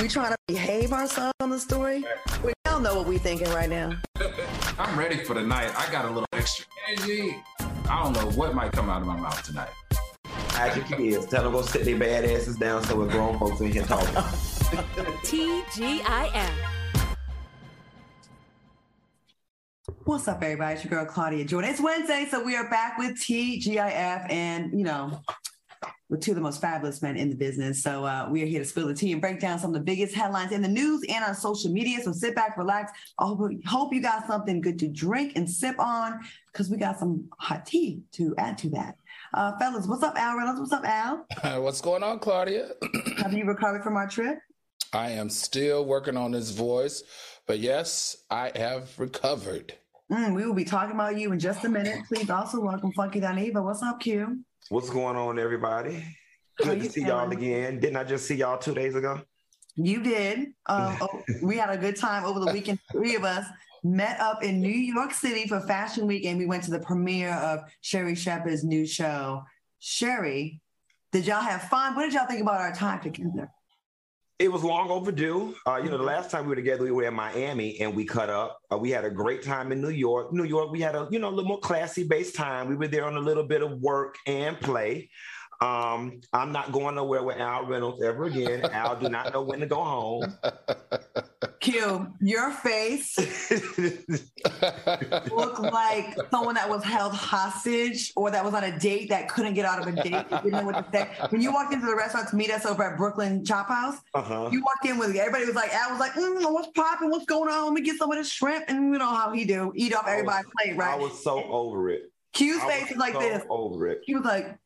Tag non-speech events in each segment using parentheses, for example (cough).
We trying to behave ourselves on the story. We don't know what we thinking right now. (laughs) I'm ready for the night. I got a little extra energy. I don't know what might come out of my mouth tonight. Ask your kids. Tell them go sit their bad asses down so we're grown folks in here talking. (laughs) TGIF. What's up, everybody? It's your girl Claudia Jordan. It's Wednesday, so we are back with TGIF, and you know, with two of the most fabulous men in the business. So uh, we are here to spill the tea and break down some of the biggest headlines in the news and on social media. So sit back, relax. I hope, hope you got something good to drink and sip on because we got some hot tea to add to that. Uh, fellas, what's up, Al Reynolds? What's up, Al? (laughs) What's going on, Claudia? (clears throat) Have you recovered from our trip? I am still working on this voice, but yes, I have recovered. Mm, we will be talking about you in just a minute. Please also welcome Funky Dineva. What's up, Q? What's going on, everybody? Good to see y'all again. Didn't I just see y'all two days ago? You did. Um, oh, (laughs) we had a good time over the weekend. Three of us met up in New York City for Fashion Week, and we went to the premiere of Sherri Shepherd's new show. Sherry, did y'all have fun? What did y'all think about our time together? It was long overdue. Uh, you know, the last time we were together, we were in Miami and we cut up. Uh, we had a great time in New York. New York, we had a you know a little more classy based time. We were there on a little bit of work and play. Um, I'm not going nowhere with Al Reynolds ever again. Al do not know when to go home. (laughs) Q, your face looked like someone that was held hostage or that was on a date that couldn't get out of a date. Didn't know what to say. When you walked into the restaurant to meet us over at Brooklyn Chop House, uh-huh. you walked in with everybody was like, I was like, mm, what's popping? What's going on? Let me get some of this shrimp. And you know how he do, eat off everybody's plate, right? I was so over it. Q's face was like so this. Over it. He was like,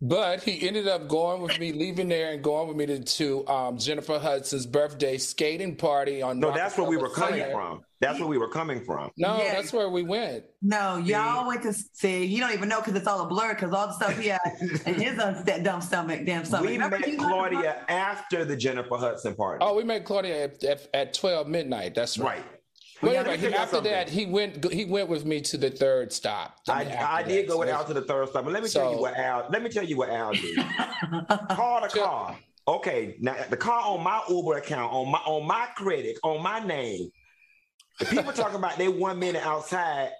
but he ended up going with me, leaving there and going with me to, to um, Jennifer Hudson's birthday skating party on. No, that's where we were coming from. That's where we were coming from. No, yeah. that's where we went. No, y'all went to see. You don't even know because it's all a blur because all the stuff he had in his (laughs) own dumb stomach, damn stomach. We Remember met Claudia after the Jennifer Hudson party. Oh, we met Claudia at, at, at twelve midnight. That's right. right. But anyway, he, after that, he went. He went with me to the third stop. I, I did that. go with Al to the third stop, but let me so, tell you what Al. Let me tell you what Al did. (laughs) Call the car. Okay, now the car on my Uber account, on my on my credit, on my name. The people (laughs) talking about they one minute outside.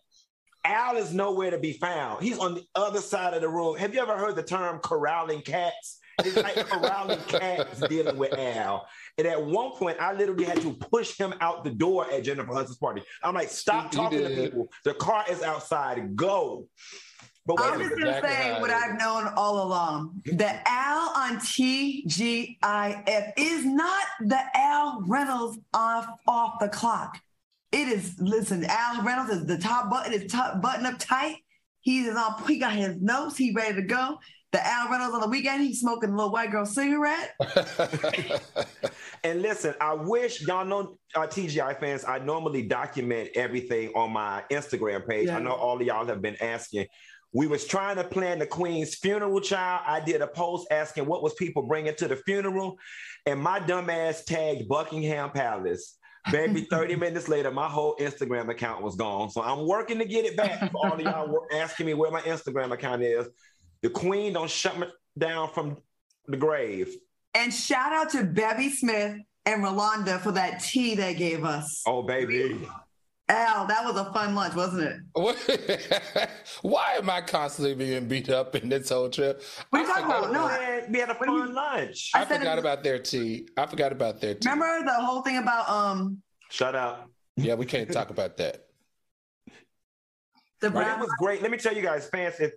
Al is nowhere to be found. He's on the other side of the room. Have you ever heard the term corralling cats? It's like (laughs) corralling cats dealing with Al. And at one point, I literally had to push him out the door at Jennifer Hudson's party. I'm like, stop talking to people. The car is outside. Go. But I'm just gonna say what I've known all along. The Al on TGIF is not the Al Reynolds off off the clock. It is listen, Al Reynolds is the top button is top button up tight. He is on he got his notes, he ready to go the Al Reynolds on the weekend, he's smoking a little white girl cigarette. (laughs) and listen, I wish y'all know uh, TGI fans, I normally document everything on my Instagram page. Yeah. I know all of y'all have been asking. We was trying to plan the Queen's funeral, child. I did a post asking what was people bringing to the funeral, and my dumb ass tagged Buckingham Palace. Baby, (laughs) 30 minutes later, my whole Instagram account was gone. So I'm working to get it back. For all of y'all asking me where my Instagram account is, the queen don't shut me down from the grave. And shout out to Bevy Smith and Rolanda for that tea they gave us. Oh, baby. Al, that was a fun lunch, wasn't it? (laughs) Why am I constantly being beat up in this whole trip? What are you talking about? No, I, we had a fun lunch. I, I forgot about their tea. I forgot about their tea. Remember the whole thing about um? Shut up. Yeah, we can't talk about that. The Brown- was great. Let me tell you guys, fans, if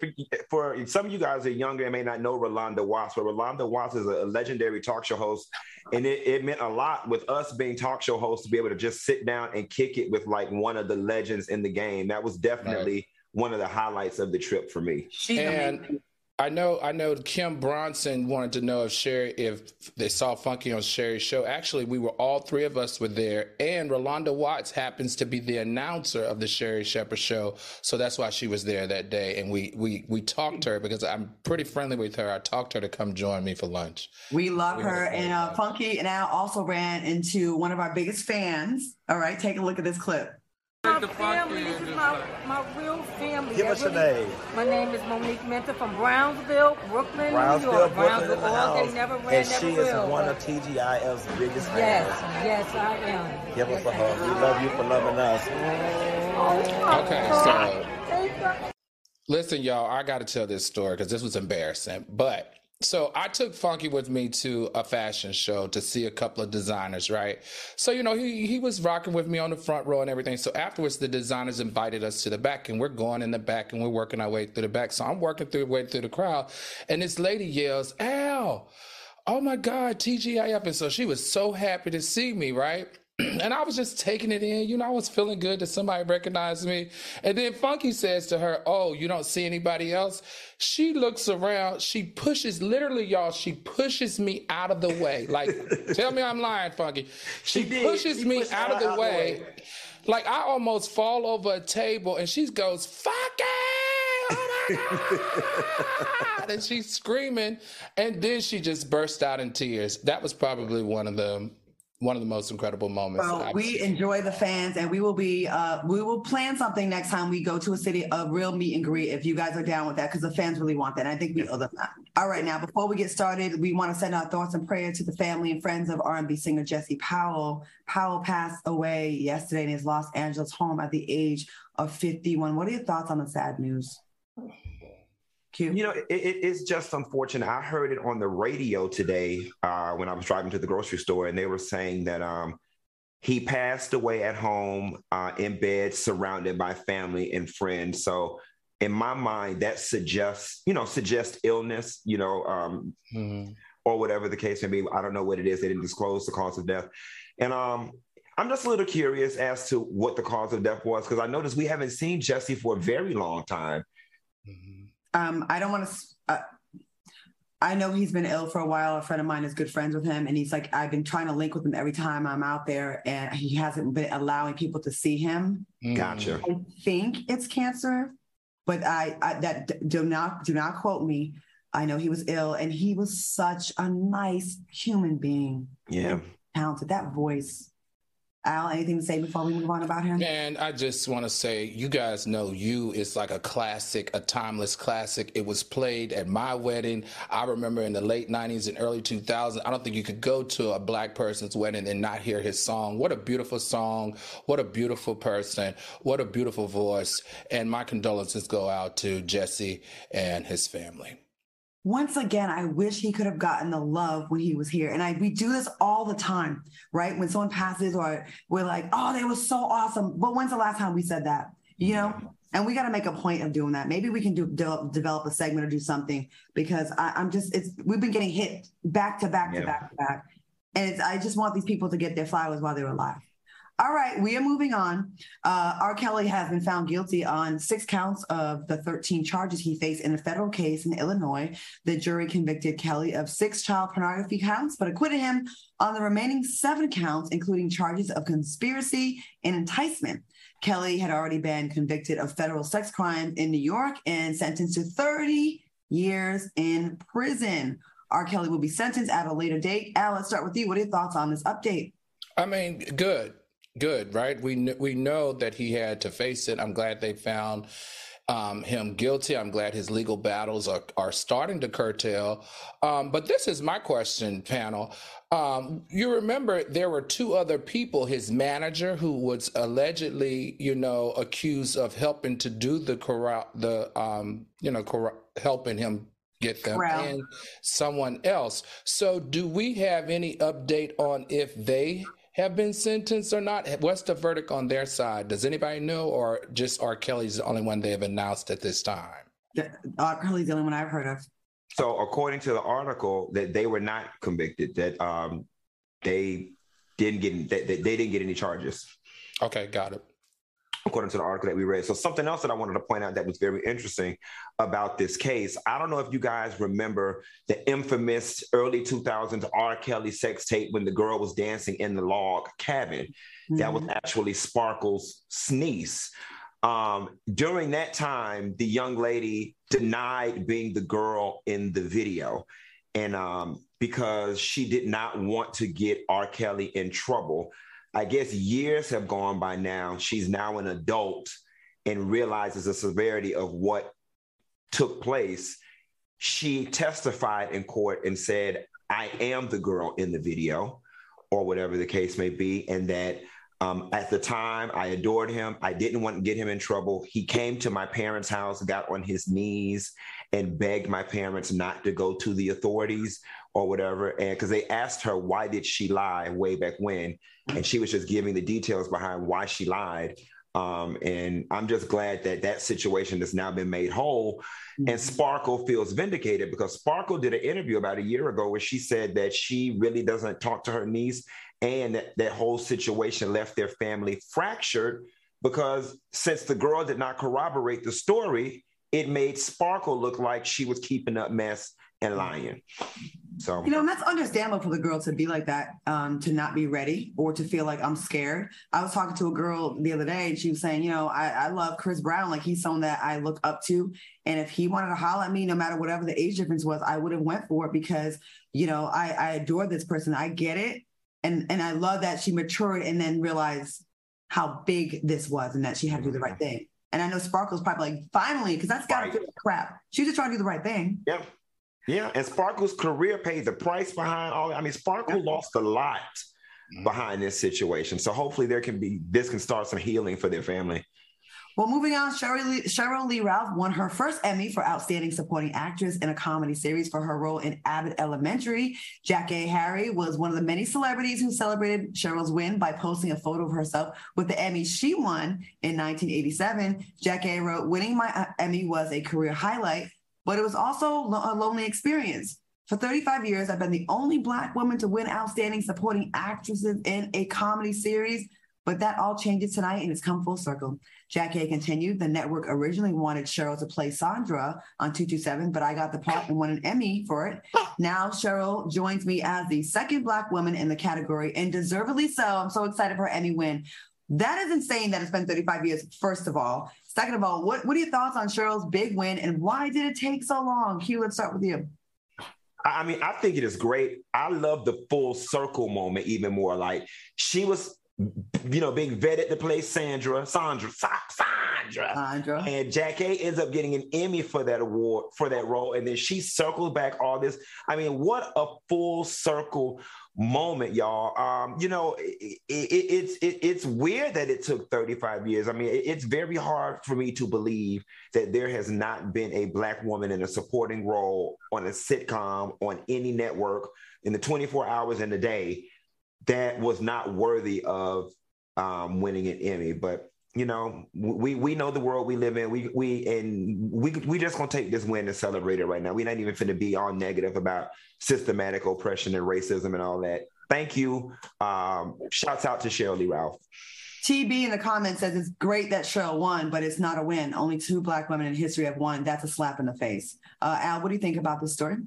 for some of you guys are younger and may not know Rolanda Watts, but Rolanda Watts is a legendary talk show host. And it, it, meant a lot with us being talk show hosts to be able to just sit down and kick it with like one of the legends in the game. That was definitely right. one of the highlights of the trip for me. and I know, I know. Kim Bronson wanted to know if Sherry if they saw Funky on Sherri's show. Actually, we were all three of us were there, and Rolanda Watts happens to be the announcer of the Sherri Shepherd show, so that's why she was there that day. And we we we talked to her because I'm pretty friendly with her. I talked to her to come join me for lunch. We love we her, and uh, Funky and I also ran into one of our biggest fans. All right, take a look at this clip. My family, this is my, my real family. Give us really, your name. My name is Monique Mentor from Brownsville, Brooklyn, Brownsville, New York. Brooklyn Brownsville, all day, never ran, And never she will, is one of TGIF's biggest fans. Yes, yes, I am. Give yes, us a hug. We love you for loving us. Okay, oh, so listen, y'all, I got to tell this story because this was embarrassing. But so I took Funky with me to a fashion show to see a couple of designers, right? So you know he he was rocking with me on the front row and everything. So afterwards, the designers invited us to the back, and we're going in the back, and we're working our way through the back. So I'm working through way through the crowd, and this lady yells, "Al!" Oh my God, TGIF. And so she was so happy to see me, right? (clears throat) and I was just taking it in. You know, I was feeling good that somebody recognized me. And then Funky says to her, Oh, you don't see anybody else? She looks around. She pushes, literally, y'all, she pushes me out of the way. Like, (laughs) tell me I'm lying, Funky. She, she pushes she me out of the out way. the way. Like, I almost fall over a table and she goes, Funky! Oh and she's screaming. And then she just burst out in tears. That was probably one of the one of the most incredible moments. Well, we enjoy the fans, and we will be uh, we will plan something next time we go to a city a real meet and greet if you guys are down with that because the fans really want that. And I think we owe them that. All right, now before we get started, we want to send our thoughts and prayers to the family and friends of R&B singer Jesse Powell. Powell passed away yesterday in his Los Angeles home at the age of 51. What are your thoughts on the sad news? Q. You know, it, it's just unfortunate. I heard it on the radio today uh, when I was driving to the grocery store, and they were saying that um, he passed away at home uh, in bed, surrounded by family and friends. So, in my mind, that suggests, you know, suggests illness. You know, um, mm-hmm. or whatever the case may be. I don't know what it is. They didn't disclose the cause of death, and um, I'm just a little curious as to what the cause of death was because I noticed we haven't seen Jesse for a very long time. Mm-hmm um, I don't want to. Uh, I know he's been ill for a while. A friend of mine is good friends with him, and he's like, I've been trying to link with him every time I'm out there, and he hasn't been allowing people to see him. Mm. Gotcha. I think it's cancer, but I, I that do not do not quote me. I know he was ill, and he was such a nice human being. Yeah, talented. That voice Al, anything to say before we move on about him? And I just want to say, you guys know you is like a classic, a timeless classic. It was played at my wedding. I remember in the late 90s and early 2000s. I don't think you could go to a black person's wedding and not hear his song. What a beautiful song. What a beautiful person. What a beautiful voice. And my condolences go out to Jesse and his family once again, I wish he could have gotten the love when he was here. And I we do this all the time, right? When someone passes or we're like, oh, they were so awesome. But when's the last time we said that? You know? And we got to make a point of doing that. Maybe we can do de- develop a segment or do something because I, am just it's we've been getting hit back to back yeah. to back to back. And it's I just want these people to get their flowers while they're alive. All right, we are moving on. Uh, R. Kelly has been found guilty on six counts of the 13 charges he faced in a federal case in Illinois. The jury convicted Kelly of six child pornography counts, but acquitted him on the remaining seven counts, including charges of conspiracy and enticement. Kelly had already been convicted of federal sex crimes in New York and sentenced to 30 years in prison. R. Kelly will be sentenced at a later date. Al, let's start with you. What are your thoughts on this update? I mean, good good, right? We we know that he had to face it. I'm glad they found um, him guilty. I'm glad his legal battles are are starting to curtail. Um, but this is my question, panel. Um, you remember there were two other people, his manager, who was allegedly, you know, accused of helping to do the corrupt, the um, you know, helping him get them and someone else. So, do we have any update on if they have been sentenced or not? What's the verdict on their side? Does anybody know, or just R. Kelly's the only one they have announced at this time? R. Kelly's the only one I've heard of. So, according to the article, that they were not convicted. That um, they didn't get they, they didn't get any charges. Okay, got it. According to the article that we read. So something else that I wanted to point out that was very interesting about this case. I don't know if you guys remember the infamous early 2000s R. Kelly sex tape when the girl was dancing in the log cabin. Mm-hmm. That was mm-hmm. actually Sparkle's niece. Um, during that time, the young lady denied being the girl in the video. And um, because she did not want to get R. Kelly in trouble. I guess years have gone by now. She's now an adult and realizes the severity of what took place. She testified in court and said, I am the girl in the video, or whatever the case may be, and that um, at the time, I adored him. I didn't want to get him in trouble. He came to my parents' house, got on his knees, and begged my parents not to go to the authorities or whatever. And because they asked her, why did she lie way back when? And she was just giving the details behind why she lied. Um, and I'm just glad that that situation has now been made whole. Mm-hmm. And Sparkle feels vindicated because Sparkle did an interview about a year ago where she said that she really doesn't talk to her niece and that, that whole situation left their family fractured because since the girl did not corroborate the story, it made Sparkle look like she was keeping up mess and lying. So you know, that's understandable for the girl to be like that, um, to not be ready or to feel like I'm scared. I was talking to a girl the other day, and she was saying, you know, I, I love Chris Brown, like he's someone that I look up to, and if he wanted to holler at me, no matter whatever the age difference was, I would have went for it because you know I, I adore this person. I get it, and and I love that she matured and then realized how big this was and that she had to do the right mm-hmm. thing. And I know Sparkle's probably like, finally, because that's got to right. feel like crap. She was just trying to do the right thing. Yeah. Yeah, and Sparkle's career paid the price behind all. I mean, Sparkle lost a lot mm-hmm. behind this situation. So hopefully there can be this can start some healing for their family. Well, moving on, Sheryl Lee, Sheryl Lee Ralph won her first Emmy for Outstanding Supporting Actress in a Comedy Series for her role in Abbott Elementary. Jackée Harry was one of the many celebrities who celebrated Sheryl's win by posting a photo of herself with the Emmy she won in 1987. Jackée wrote, Winning my uh, Emmy was a career highlight but it was also a lonely experience. For 35 years, I've been the only Black woman to win Outstanding Supporting Actresses in a comedy series, but that all changes tonight and it's come full circle. Jackée continued, the network originally wanted Sheryl to play Sandra on 227, but I got the part and won an Emmy for it. Now Sheryl joins me as the second Black woman in the category, and deservedly so. I'm so excited for her Emmy win. That is insane that it's been 35 years, first of all. Second of all, what, what are your thoughts on Sheryl's big win and why did it take so long? Hugh, let's start with you. I mean, I think it is great. I love the full circle moment even more. Like she was, you know, being vetted to play Sandra, Sandra, Sandra, Sandra, and Jackée ends up getting an Emmy for that award for that role, and then she circles back all this. I mean, what a full circle moment, y'all. Um, you know, it, it, it's it, it's weird that it took 35 years. I mean, it's very hard for me to believe that there has not been a black woman in a supporting role on a sitcom on any network in the 24 hours in a day that was not worthy of um, winning an Emmy. But you know, we we know the world we live in. We we and we we just gonna take this win and celebrate it right now. We're not even finna be all negative about systematic oppression and racism and all that. Thank you. Um, shouts out to Sheryl Lee Ralph. TB in the comments says it's great that Sheryl won, but it's not a win. Only two black women in history have won. That's a slap in the face. Uh, Al, what do you think about this story?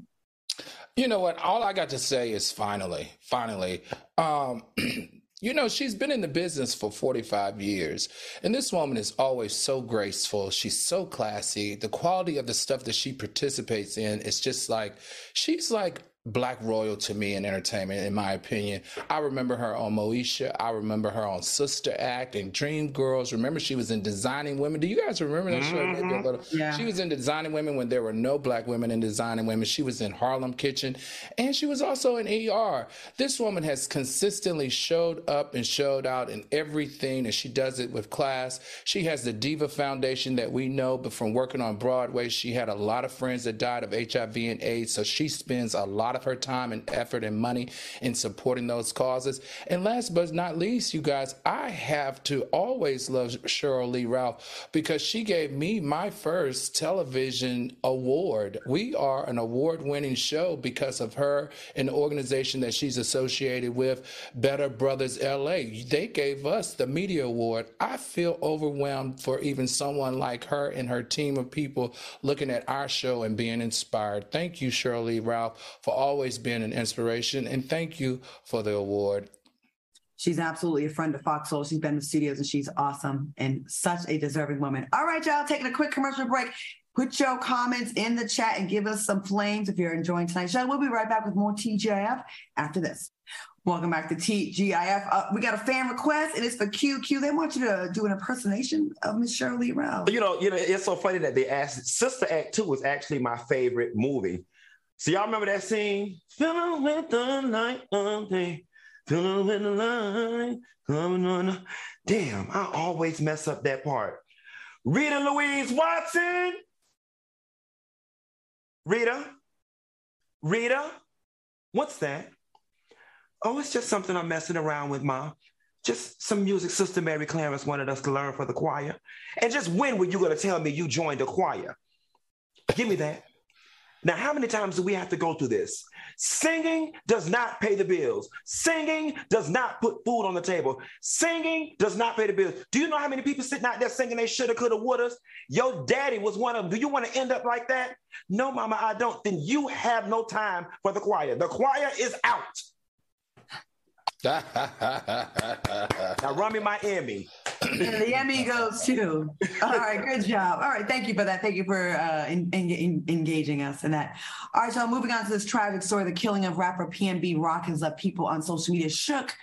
You know what? All I got to say is finally, finally. Um, (clears throat) You know, she's been in the business for 45 years, and this woman is always so graceful. She's so classy. The quality of the stuff that she participates in is just like, she's like black royal to me in entertainment, in my opinion. I remember her on Moesha. I remember her on Sister Act and Dream Girls. Remember she was in Designing Women. Do you guys remember that mm-hmm. show? Yeah. She was in Designing Women when there were no black women in Designing Women. She was in Harlem Kitchen, and she was also in ER. This woman has consistently showed up and showed out in everything, and she does it with class. She has the Diva Foundation that we know, but from working on Broadway, she had a lot of friends that died of HIV and AIDS, so she spends a lot lot of her time and effort and money in supporting those causes. And last but not least, you guys, I have to always love Sheryl Lee Ralph because she gave me my first television award. We are an award winning show because of her and the organization that she's associated with, Better Brothers LA. They gave us the media award. I feel overwhelmed for even someone like her and her team of people looking at our show and being inspired. Thank you, Shirley Ralph, for always been an inspiration. And thank you for the award. She's absolutely a friend of Fox Soul. She's been in the studios and she's awesome and such a deserving woman. All right, y'all, taking a quick commercial break. Put your comments in the chat and give us some flames if you're enjoying tonight's show. We'll be right back with more TGIF after this. Welcome back to TGIF. Uh, we got a fan request, and it's for QQ. They want you to do an impersonation of Miss Shirley Lee Ralph. You know, you know, it's so funny that they asked. Sister Act Two was actually my favorite movie. So y'all remember that scene? Filling with the light of day, filling with the light coming on. Damn, I always mess up that part. Rita Louise Watson. Rita, Rita, what's that? Oh, it's just something I'm messing around with, Mom. Just some music Sister Mary Clarence wanted us to learn for the choir. And just when were you going to tell me you joined the choir? Give me that. Now, how many times do we have to go through this? Singing does not pay the bills. Singing does not put food on the table. Singing does not pay the bills. Do you know how many people sitting out there singing they shoulda, coulda, woulda? Your daddy was one of them. Do you want to end up like that? No, mama, I don't. Then you have no time for the choir. The choir is out (laughs) now run me Emmy. the Emmy goes too. All right, good job. All right, thank you for that. Thank you for uh, in, in, engaging us in that. All right, so moving on to this tragic story, the killing of rapper PNB Rock has left people on social media shook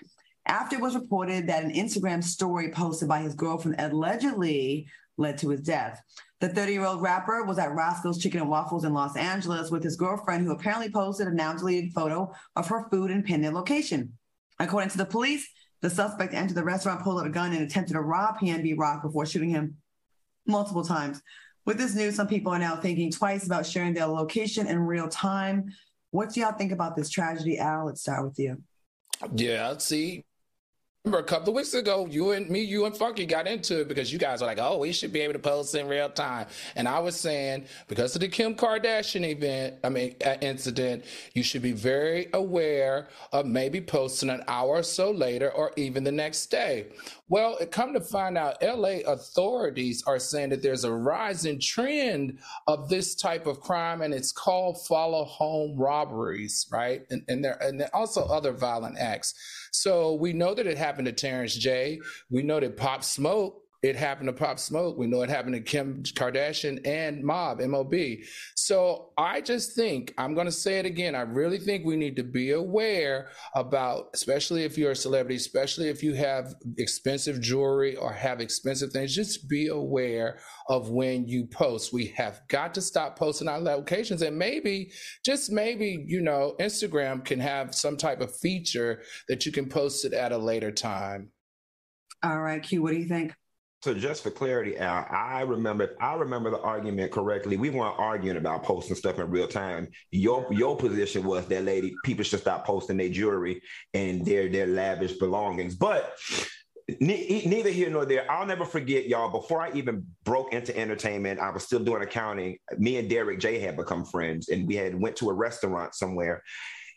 after it was reported that an Instagram story posted by his girlfriend allegedly led to his death. The 30 year old rapper was at Roscoe's Chicken and Waffles in Los Angeles with his girlfriend, who apparently posted a now deleted photo of her food and pinned their location. According to the police, the suspect entered the restaurant, pulled out a gun, and attempted to rob PNB Rock before shooting him multiple times. With this news, some people are now thinking twice about sharing their location in real time. What do y'all think about this tragedy, Al? Let's start with you. Yeah, see, remember a couple of weeks ago, you and me, you and Funky got into it because you guys were like, oh, we should be able to post in real time. And I was saying, because of the Kim Kardashian event, I mean, uh, incident, you should be very aware of maybe posting an hour or so later or even the next day. Well, it come to find out, LA authorities are saying that there's a rising trend of this type of crime, and it's called follow home robberies, right? And, and there and also other violent acts. So we know that it happened to Terrence J. We know that Pop Smoke it happened to Pop Smoke. We know it happened to Kim Kardashian and Mob, MOB. So I just think, I'm going to say it again. I really think we need to be aware about, especially if you're a celebrity, especially if you have expensive jewelry or have expensive things, just be aware of when you post. We have got to stop posting our locations. And maybe, just maybe, you know, Instagram can have some type of feature that you can post it at a later time. All right, Q, what do you think? So just for clarity, Al, I remember if I remember the argument correctly. We weren't arguing about posting stuff in real time. Your your position was that lady people should stop posting their jewelry and their their lavish belongings. But ne- neither here nor there. I'll never forget, y'all. Before I even broke into entertainment, I was still doing accounting. Me and Derek J had become friends, and we had went to a restaurant somewhere,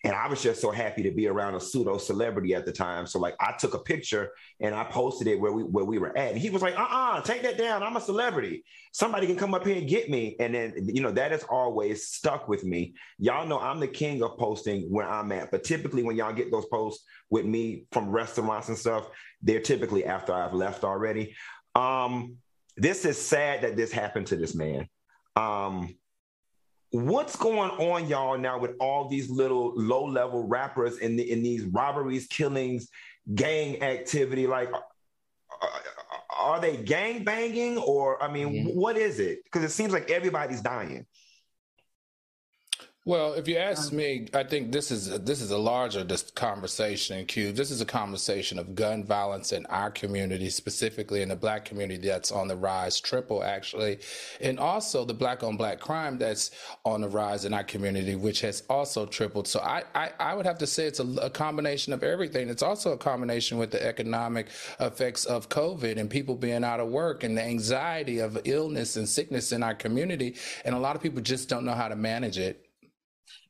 and I was just so happy to be around a pseudo celebrity at the time. So like I took a picture and I posted it where we where we were at. And he was like, uh-uh, take that down. I'm a celebrity. Somebody can come up here and get me. And then, you know, that has always stuck with me. Y'all know I'm the king of posting where I'm at. But typically when y'all get those posts with me from restaurants and stuff, they're typically after I've left already. Um, this is sad that this happened to this man. Um, what's going on y'all now with all these little low level rappers in the in these robberies killings gang activity? Like uh, are they gang banging? Or i mean what is it? Because it seems like everybody's dying Well, if you ask um, me, I think this is this is a larger conversation. Q. This is a conversation of gun violence in our community, specifically in the Black community that's on the rise, triple actually, and also the Black on Black crime that's on the rise in our community, which has also tripled. So I I, I would have to say it's a, a combination of everything. It's also a combination with the economic effects of COVID and people being out of work and the anxiety of illness and sickness in our community, and a lot of people just don't know how to manage it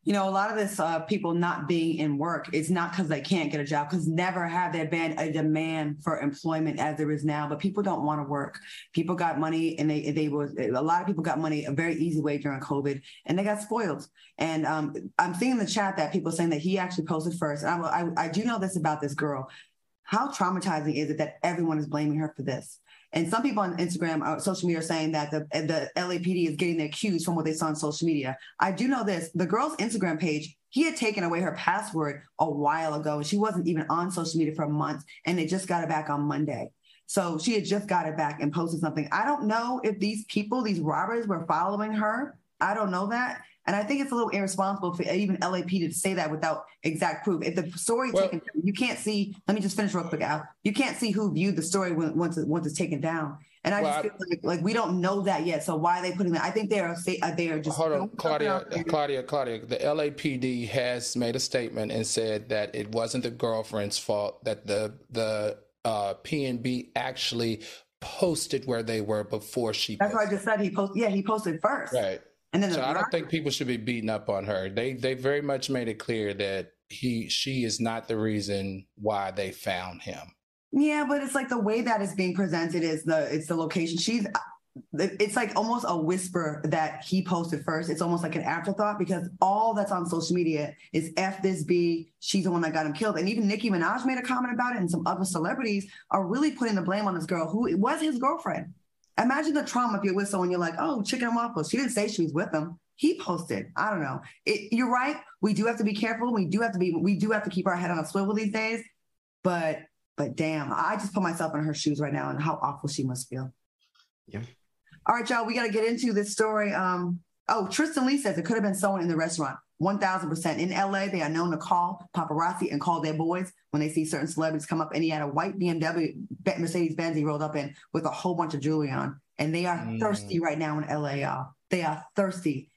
you know, a lot of this uh, people not being in work it's not because they can't get a job, because never have there been a demand for employment as there is now. But people don't want to work. People got money, and they they were a lot of people got money a very easy way during COVID, and they got spoiled. And um, I'm seeing in the chat that people saying that he actually posted first. And I, I, I do know this about this girl. How traumatizing is it that everyone is blaming her for this? And some people on Instagram or social media are saying that the, the LAPD is getting their cues from what they saw on social media. I do know this the girl's Instagram page, he had taken away her password a while ago. She wasn't even on social media for a month. And they just got it back on Monday. So she had just got it back and posted something. I don't know if these people, these robbers, were following her. I don't know that. And I think it's a little irresponsible for even LAP to say that without exact proof. If the story well, taken, you can't see. Let me just finish real quick, Al. You can't see who viewed the story when, once it, once it's taken down. And I well, just feel like, like we don't know that yet. So why are they putting that? I think they are uh, they are just. Hold on, Claudia, Claudia, Claudia. The LAPD has made a statement and said that it wasn't the girlfriend's fault that the the uh, PNB actually posted where they were before she. That's posted. what I just said. He posted. Yeah, he posted first. Right. And then so I don't think people should be beating up on her. They they very much made it clear that he she is not the reason why they found him. Yeah, but it's like the way that is being presented is the it's the location. She's it's like almost a whisper that he posted first. It's almost like an afterthought because all that's on social media is F this B, she's the one that got him killed. And even Nicki Minaj made a comment about it, and some other celebrities are really putting the blame on this girl who was his girlfriend. Imagine the trauma if you're with someone, you're like, oh, chicken and waffles. She didn't say she was with them. He posted. I don't know. It, you're right. We do have to be careful. We do have to be. We do have to keep our head on a swivel these days. But but damn, I just put myself in her shoes right now and how awful she must feel. Yeah. All right, y'all. We got to get into this story. Um. Oh, Tristan Lee says it could have been someone in the restaurant. 1000%. In LA, they are known to call paparazzi and call their boys when they see certain celebrities come up. And he had a white BMW Mercedes Benz he rolled up in with a whole bunch of jewelry on. And they are mm. thirsty right now in LA, y'all. They are thirsty.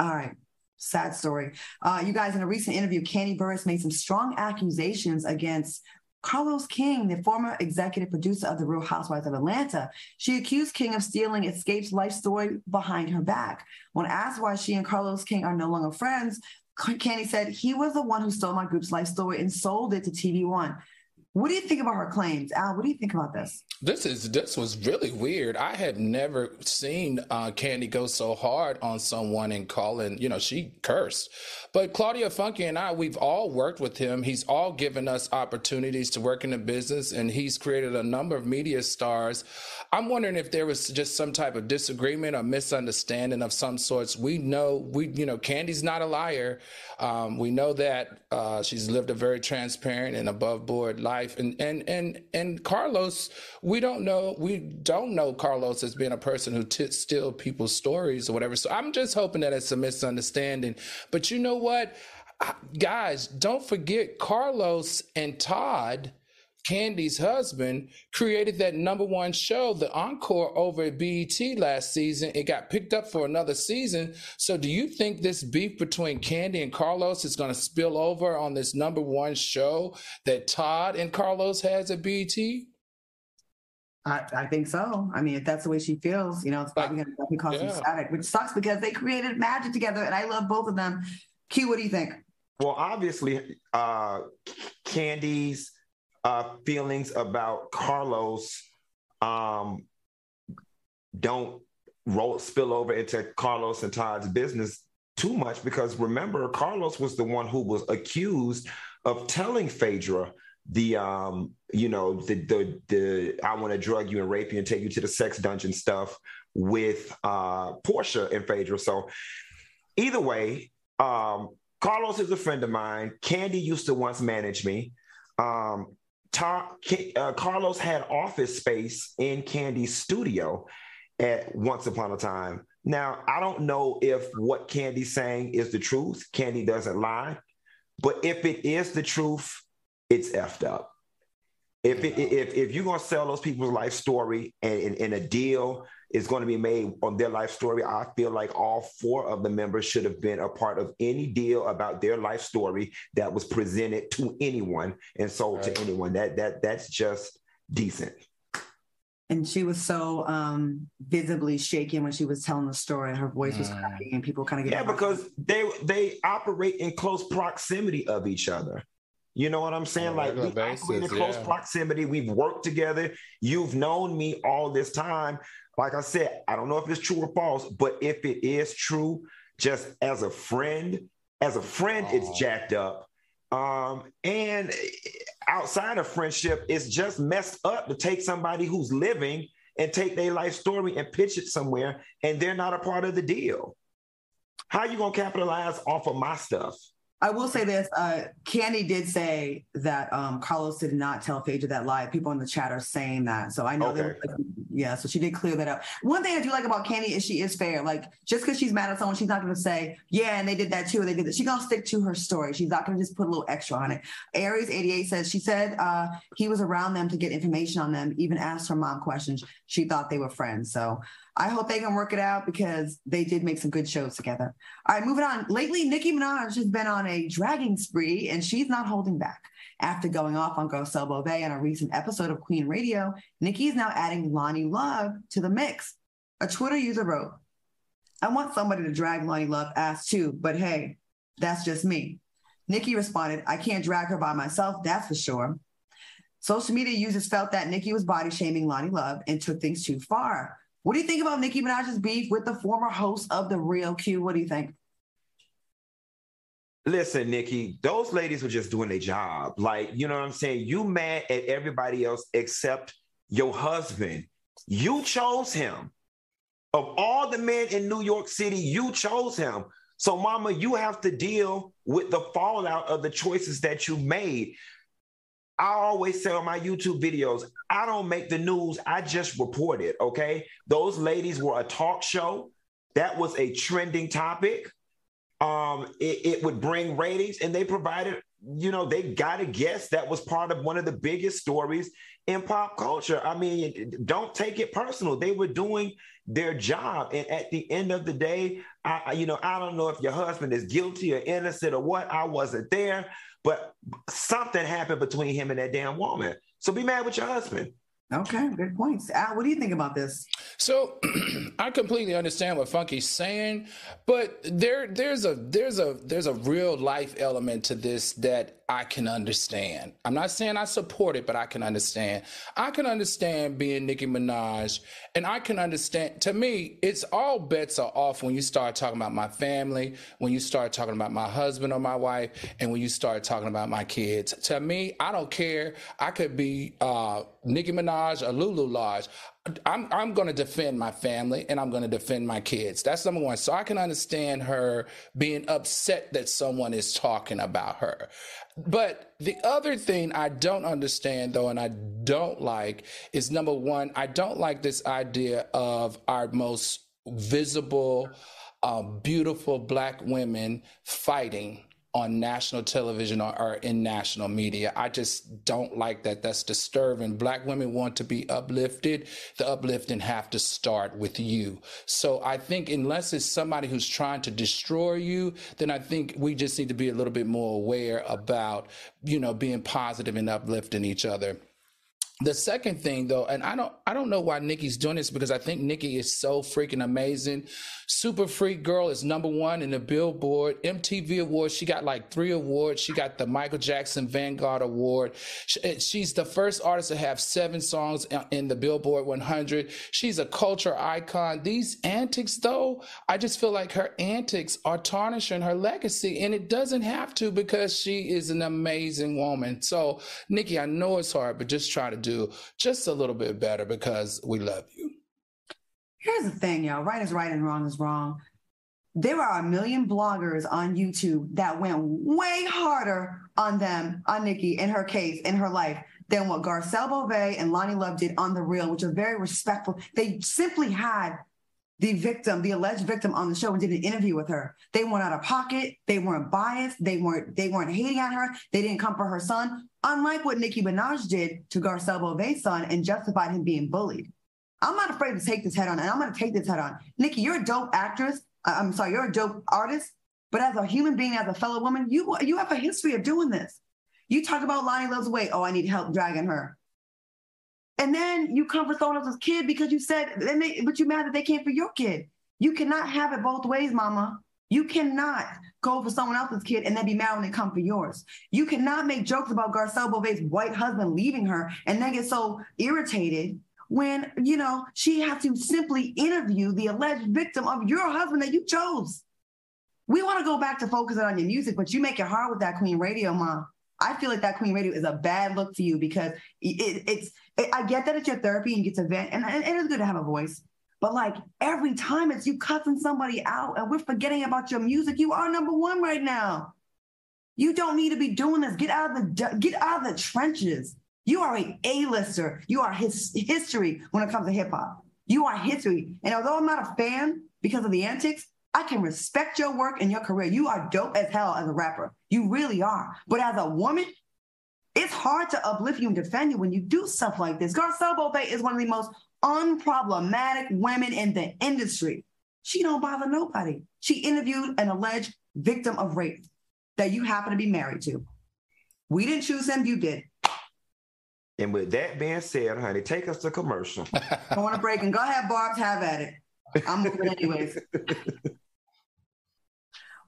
All right. Sad story. Uh, you guys, in a recent interview, Kandi Burruss made some strong accusations against Carlos King, the former executive producer of The Real Housewives of Atlanta, she accused King of stealing Xscape's life story behind her back. When asked why she and Carlos King are no longer friends, Kandi said, he was the one who stole my group's life story and sold it to TV One. What do you think about her claims, Al? What do you think about this? This is this was really weird. I had never seen uh, Kandi go so hard on someone and calling. You know, she cursed. But Claudia Funky and I, we've all worked with him. He's all given us opportunities to work in the business, and he's created a number of media stars. I'm wondering if there was just some type of disagreement or misunderstanding of some sorts. We know we, you know, Kandi's not a liar. Um, we know that uh, she's lived a very transparent and above board life, and and and and Carlos, we don't know we don't know Carlos as being a person who t- people's stories or whatever. So I'm just hoping that it's a misunderstanding. But you know what, guys, don't forget Carlos and Todd Kandi's husband, created that number one show, The Encore, over at BET last season. It got picked up for another season. So, do you think this beef between Kandi and Carlos is going to spill over on this number one show that Todd and Carlos has at BET? I, I, think so. I mean, if that's the way she feels, you know, it's probably going to cause yeah. some static, which sucks because they created magic together, and I love both of them. Q, what do you think? Well, obviously, uh, Kandi's uh, feelings about Carlos um, don't roll spill over into Carlos and Todd's business too much because remember Carlos was the one who was accused of telling Phaedra the um you know the the the I want to drug you and rape you and take you to the sex dungeon stuff with uh Porsha and Phaedra. So either way, um Carlos is a friend of mine. Kandi used to once manage me. Um, uh, Carlos had office space in Kandi's studio. at once upon a time. Now, I don't know if what Kandi's saying is the truth. Kandi doesn't lie. But if it is the truth, it's effed up. If it, if if you're gonna sell those people's life story and, and, a deal is going to be made on their life story, I feel like all four of the members should have been a part of any deal about their life story that was presented to anyone and sold right. to anyone. That that that's just decent and she was so um, visibly shaken when she was telling the story. Her voice was mm. cracking, and people kind of get yeah, because they they operate in close proximity of each other. You know what I'm saying? like we basis, operate in close yeah. proximity. We've worked together. You've known me all this time. Like I said, I don't know if it's true or false, but if it is true, just as a friend, as a friend, oh. it's jacked up. Um, and outside of friendship, it's just messed up to take somebody who's living and take their life story and pitch it somewhere, and they're not a part of the deal. How you gonna capitalize off of my stuff? I will say this: uh, Kandi did say that um, Carlos did not tell Phaedra that lie. People in the chat are saying that, so I know. Okay. That, yeah, so she did clear that up. One thing I do like about Kandi is she is fair. Like just because she's mad at someone, she's not going to say, "Yeah, and they did that too." and They did that. She's gonna stick to her story. She's not going to just put a little extra on it. Aries eighty eight says she said uh, he was around them to get information on them. Even asked her mom questions. She thought they were friends. So I hope they can work it out because they did make some good shows together. All right, moving on. Lately, Nicki Minaj has been on a dragging spree and she's not holding back. After going off on Garcelle Beauvais on a recent episode of Queen Radio, Nicki is now adding Loni Love to the mix. A Twitter user wrote, I want somebody to drag Loni Love ass too, but hey, that's just me. Nicki responded, I can't drag her by myself, that's for sure. Social media users felt that Nicki was body shaming Loni Love and took things too far. What do you think about Nicki Minaj's beef with the former host of The Real Q? What do you think? Listen, Nicki, those ladies were just doing their job. Like, you know what I'm saying? You mad at everybody else except your husband. You chose him. Of all the men in New York City, you chose him. So, mama, you have to deal with the fallout of the choices that you made. I always say on my YouTube videos, I don't make the news, I just report it. Okay. Those ladies were a talk show. That was a trending topic. Um, it, it would bring ratings, and they provided, you know, they got a guest that was part of one of the biggest stories in pop culture. I mean, don't take it personal. They were doing their job. And at the end of the day, I, you know, I don't know if your husband is guilty or innocent or what. I wasn't there. But something happened between him and that damn woman. So be mad with your husband. Okay, good points. Al, what do you think about this? So, (clears throat) I completely understand what Funky's saying, but there, there's a, there's a, there's a real life element to this that I can understand. I'm not saying I support it, but I can understand. I can understand being Nicki Minaj, and I can understand. To me, it's all bets are off when you start talking about my family, when you start talking about my husband or my wife, and when you start talking about my kids. To me, I don't care. I could be uh, Nicki Minaj or Lulu Lodge. I'm I'm going to defend my family and I'm going to defend my kids. That's number one. So I can understand her being upset that someone is talking about her. But the other thing I don't understand though, and I don't like is number one, I don't like this idea of our most visible, uh, beautiful black women fighting on national television or, or, in national media. I just don't like that. That's disturbing. Black women want to be uplifted. The uplifting have to start with you. So I think unless it's somebody who's trying to destroy you, then I think we just need to be a little bit more aware about, you know, being positive and uplifting each other. The second thing though, and I don't I don't know why Nicki's doing this because I think Nicki is so freaking amazing. Super Freak Girl is number one in the Billboard MTV Awards. She got like three awards. She got the Michael Jackson Vanguard Award. Eh, she's the first artist to have seven songs in the Billboard 100. She's a culture icon. These antics though, I just feel like her antics are tarnishing her legacy, and it doesn't have to because she is an amazing woman. So Nicki, I know it's hard, but just try to do do just a little bit better because we love you. Here's the thing, y'all right is right and wrong is wrong. There are a million bloggers on YouTube that went way harder on them, on Nicki, in her case, in her life, than what Garcelle Beauvais and Loni Love did on the real, which are very respectful. They simply had the victim, the alleged victim on the show and did an interview with her. They weren't out of pocket. They weren't biased. They weren't, they weren't hating on her. They didn't come for her son. Unlike what Nicki Minaj did to Garcelle Beauvais' son and justified him being bullied. I'm not afraid to take this head on, and I'm going to take this head on. Nicki, you're a dope actress. I'm sorry, you're a dope artist. But as a human being, as a fellow woman, you you have a history of doing this. You talk about Loni Love's weight. Oh, I need help dragging her. And then you come for someone else's kid because you said, they, but you're mad that they came for your kid. You cannot have it both ways, mama. You cannot go for someone else's kid and then be mad when they come for yours. You cannot make jokes about Garcelle Beauvais' white husband leaving her and then get so irritated when, you know, she has to simply interview the alleged victim of your husband that you chose. We want to go back to focusing on your music, but you make it hard with that Queen Radio, mom. I feel like that Queen Radio is a bad look for you because it, it's. It, I get that it's your therapy and you get to vent, and, and it is good to have a voice. But like every time it's you cussing somebody out, and we're forgetting about your music. You are number one right now. You don't need to be doing this. Get out of the get out of the trenches. You are a A-lister. You are his history when it comes to hip hop. You are history. And although I'm not a fan because of the antics, I can respect your work and your career. You are dope as hell as a rapper. You really are. But as a woman, it's hard to uplift you and defend you when you do stuff like this. Garcelle Beauvais is one of the most unproblematic women in the industry. She don't bother nobody. She interviewed an alleged victim of rape that you happen to be married to. We didn't choose him, you did. And with that being said, honey, take us to commercial. I want to break and go ahead, Barb's, have at it. I'm moving anyways. (laughs)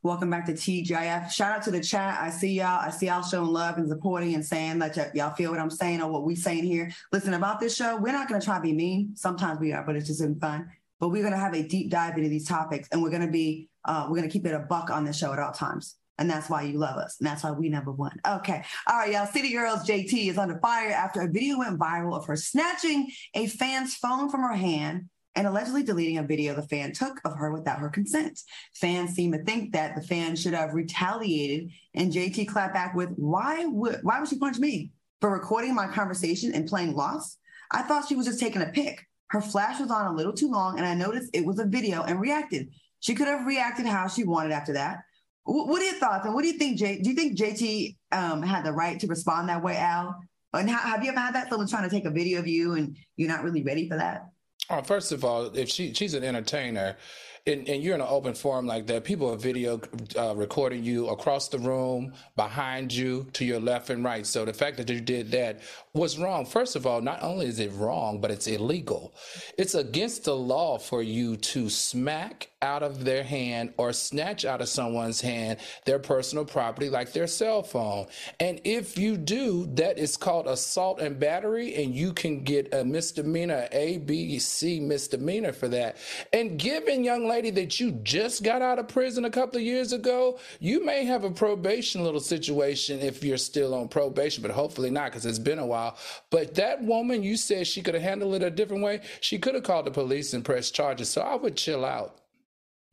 Welcome back to TGIF. Shout out to the chat. I see y'all. I see y'all showing love and supporting and saying that y- y'all feel what I'm saying or what we saying here. Listen, about this show, we're not going to try to be mean. Sometimes we are, but it's just fun. But we're going to have a deep dive into these topics, and we're going to be uh, we're going to keep it a buck on the show at all times. And that's why you love us. And that's why we number one. Okay. All right, y'all. City Girls JT is under fire after a video went viral of her snatching a fan's phone from her hand and allegedly deleting a video the fan took of her without her consent. Fans seem to think that the fan should have retaliated, and JT clapped back with, "Why would why would she punch me for recording my conversation and playing lost? I thought she was just taking a pic. Her flash was on a little too long, and I noticed it was a video and reacted. She could have reacted how she wanted after that." What are your thoughts? And what do you think, Jay? Do you think JT um, had the right to respond that way, Al? And have you ever had that? Someone trying to take a video of you and you're not really ready for that? Oh, first of all, if she she's an entertainer, and, and, you're in an open forum like that, people are video uh, recording you across the room, behind you, to your left and right. So the fact that you did that was wrong. First of all, not only is it wrong, but it's illegal. It's against the law for you to smack out of their hand or snatch out of someone's hand their personal property like their cell phone. And if you do, that is called assault and battery, and you can get a misdemeanor, A, B, C misdemeanor for that. And given young lady that you just got out of prison a couple of years ago, you may have a probation little situation if you're still on probation, but hopefully not because it's been a while. But that woman, you said she could have handled it a different way. She could have called the police and pressed charges. So I would chill out.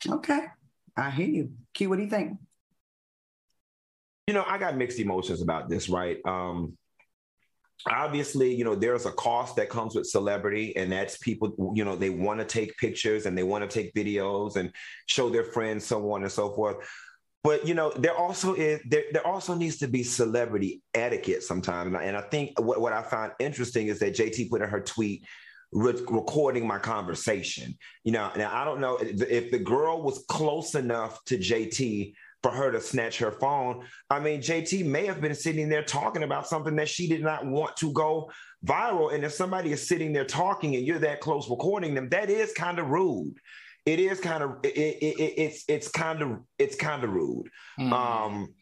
Okay. I hear you. Q, what do you think? You know, I got mixed emotions about this, right? Um, obviously you know there's a cost that comes with celebrity and that's people you know they want to take pictures and they want to take videos and show their friends so on and so forth but you know there also is there, there also needs to be celebrity etiquette sometimes and i think what, what i found interesting is that jt put in her tweet re- recording my conversation you know now i don't know if the girl was close enough to jt for her to snatch her phone. I mean, JT may have been sitting there talking about something that she did not want to go viral. And if somebody is sitting there talking and you're that close recording them, that is kind of rude. It is kind of it, it, it, it's it's kind of it's kind of rude. Mm. Um,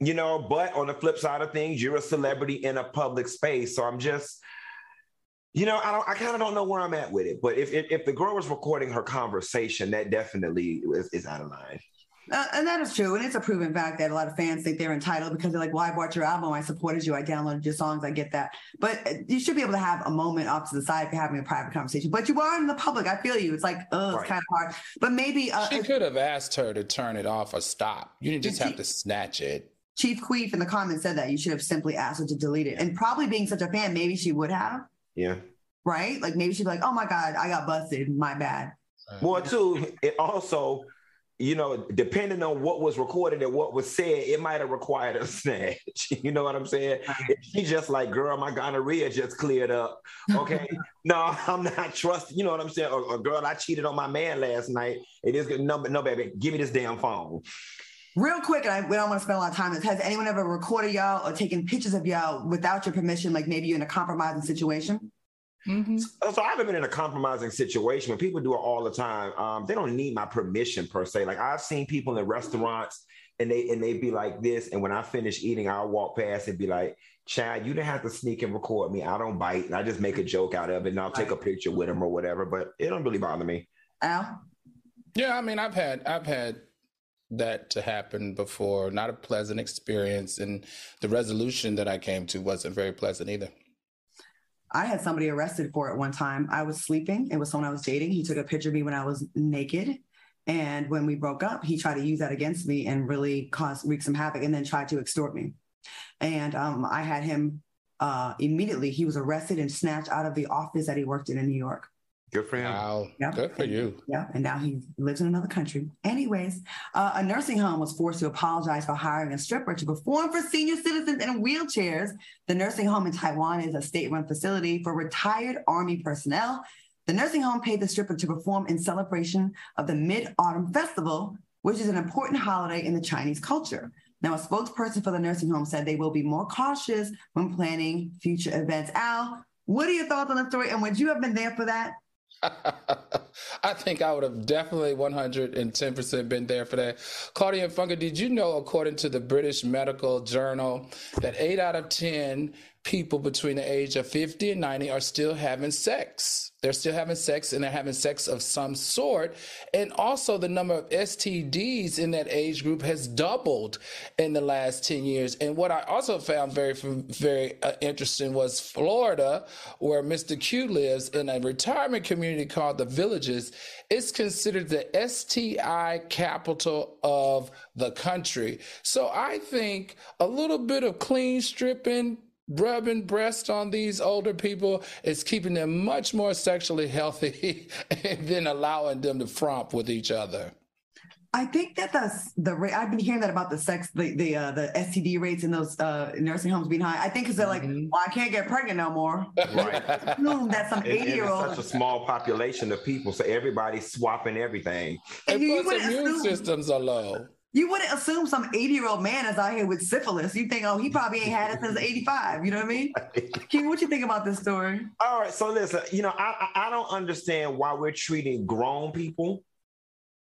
you know, but on the flip side of things, you're a celebrity in a public space. So I'm just, you know, I don't I kind of don't know where I'm at with it. But if if, if the girl was recording her conversation, that definitely is, is out of line. Uh, and that is true. And it's a proven fact that a lot of fans think they're entitled because they're like, well, I bought your album. I supported you. I downloaded your songs. I get that. But uh, you should be able to have a moment off to the side if you're having a private conversation. But you are in the public. I feel you. It's like, oh, right. it's kind of hard. But maybe. Uh, she could have asked her to turn it off or stop. You didn't just have to snatch it. Chief Queef in the comments said that you should have simply asked her to delete it. And probably being such a fan, maybe she would have. Yeah. Right? Like maybe she'd be like, oh my God, I got busted. My bad. Well, too, it also you know, depending on what was recorded and what was said, it might have required a (laughs) snatch. You know what I'm saying? If she just like, girl, my gonorrhea just cleared up. Okay. (laughs) no, I'm not trusting. You know what I'm saying? Or, or, girl, I cheated on my man last night. It is good. No, no, baby, give me this damn phone. Real quick, and I, we don't want to spend a lot of time. Has anyone ever recorded y'all or taken pictures of y'all without your permission? Like maybe you're in a compromising situation? Mm-hmm. So, so, I haven't been in a compromising situation. When people do it all the time, um, they don't need my permission per se. Like I've seen people in restaurants and they and they be like this, and when I finish eating, I'll walk past and be like, "Chad, you didn't have to sneak and record me. I don't bite, and I just make a joke out of it, and I'll take a picture with them or whatever." But it don't really bother me. Al, yeah, I mean, I've had I've had that to happen before. Not a pleasant experience, and the resolution that I came to wasn't very pleasant either. I had somebody arrested for it one time. I was sleeping. It was someone I was dating. He took a picture of me when I was naked. And when we broke up, he tried to use that against me and really cause wreak some havoc and then tried to extort me. And um, I had him uh, immediately, he was arrested and snatched out of the office that he worked in in New York. Good for him. Wow. Yep. Good for you. Yeah. And now he lives in another country. Anyways, uh, a nursing home was forced to apologize for hiring a stripper to perform for senior citizens in wheelchairs. The nursing home in Taiwan is a state run facility for retired Army personnel. The nursing home paid the stripper to perform in celebration of the Mid Autumn Festival, which is an important holiday in the Chinese culture. Now, a spokesperson for the nursing home said they will be more cautious when planning future events. Al, what are your thoughts on the story? And would you have been there for that? (laughs) I think I would have definitely 110% been there for that. Claudia and Funky, did you know, according to the British Medical Journal, that 8 out of 10 people between the age of 50 and 90 are still having sex. They're still having sex and they're having sex of some sort. And also, the number of STDs in that age group has doubled in the last 10 years. And what I also found very, very uh, interesting was Florida, where Mr. Q lives in a retirement community called the Villages. It's considered the STI capital of the country. So I think a little bit of clean stripping, rubbing breasts on these older people is keeping them much more sexually healthy (laughs) than allowing them to fromp with each other. I think that the the rate I've been hearing that about the sex the the uh, the STD rates in those uh, nursing homes being high. I think because they're like, mm-hmm. well, I can't get pregnant no more. (laughs) Right. (laughs) Assume that some eighty year old such a small population of people, so everybody's swapping everything. And, and plus, immune assume, systems are low. You wouldn't assume some 80 year old man is out here with syphilis. You think, oh, he probably ain't had it since 85. You know what I mean? (laughs) King, what you think about this story? All right. So listen, you know, I, I don't understand why we're treating grown people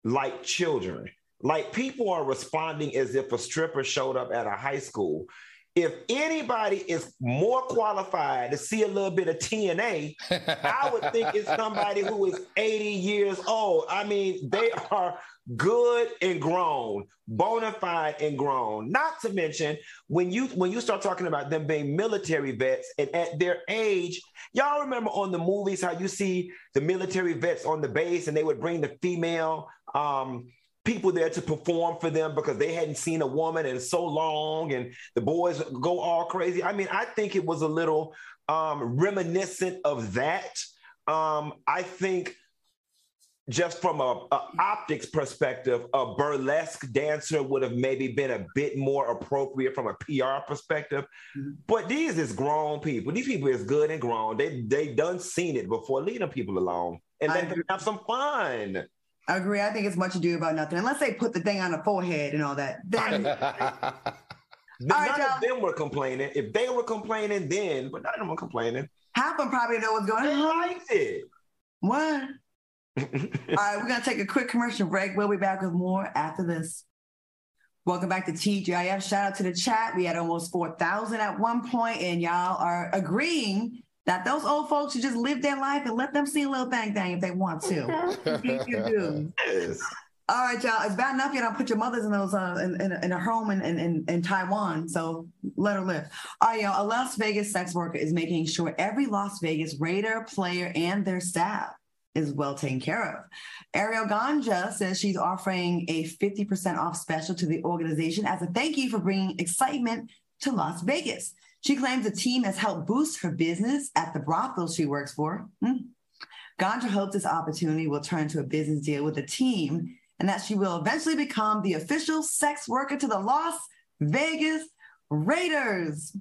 like children. Like people are responding as if a stripper showed up at a high school if anybody is more qualified to see a little bit of TNA, I would think it's somebody who is 80 years old. I mean, they (laughs) are good and grown, bona fide and grown. Not to mention when you when you start talking about them being military vets and at their age, y'all remember on the movies how you see the military vets on the base and they would bring the female um, people there to perform for them because they hadn't seen a woman in so long and the boys go all crazy. I mean, I think it was a little um, reminiscent of that. Um, I think just from a, a, optics perspective, a burlesque dancer would have maybe been a bit more appropriate from a PR perspective. Mm-hmm. But these is grown people. These people is good and grown. They they done seen it before. Leave them people alone and let them have some fun. I agree. I think it's much ado about nothing. Unless they put the thing on the forehead and all that. Then (laughs) (laughs) none right, of them were complaining. If they were complaining, then but none of them were complaining. Half of them probably know what's going on. They liked it. What? (laughs) all right, we're gonna take a quick commercial break. We'll be back with more after this. Welcome back to TGIF. Shout out to the chat. We had almost 4,000 at one point, and y'all are agreeing that those old folks should just live their life and let them see a little bang bang if they want to. if you do. Yes. All right, y'all. It's bad enough you don't put your mothers in those uh, in, in, in a home in, in, in Taiwan. So let her live. All right, y'all. A Las Vegas sex worker is making sure every Las Vegas Raider player and their staff is well taken care of. Ariel Ganja says she's offering a 50% off special to the organization as a thank you for bringing excitement to Las Vegas. She claims the team has helped boost her business at the brothel she works for. Hmm. Ganja hopes this opportunity will turn into a business deal with the team and that she will eventually become the official sex worker to the Las Vegas Raiders.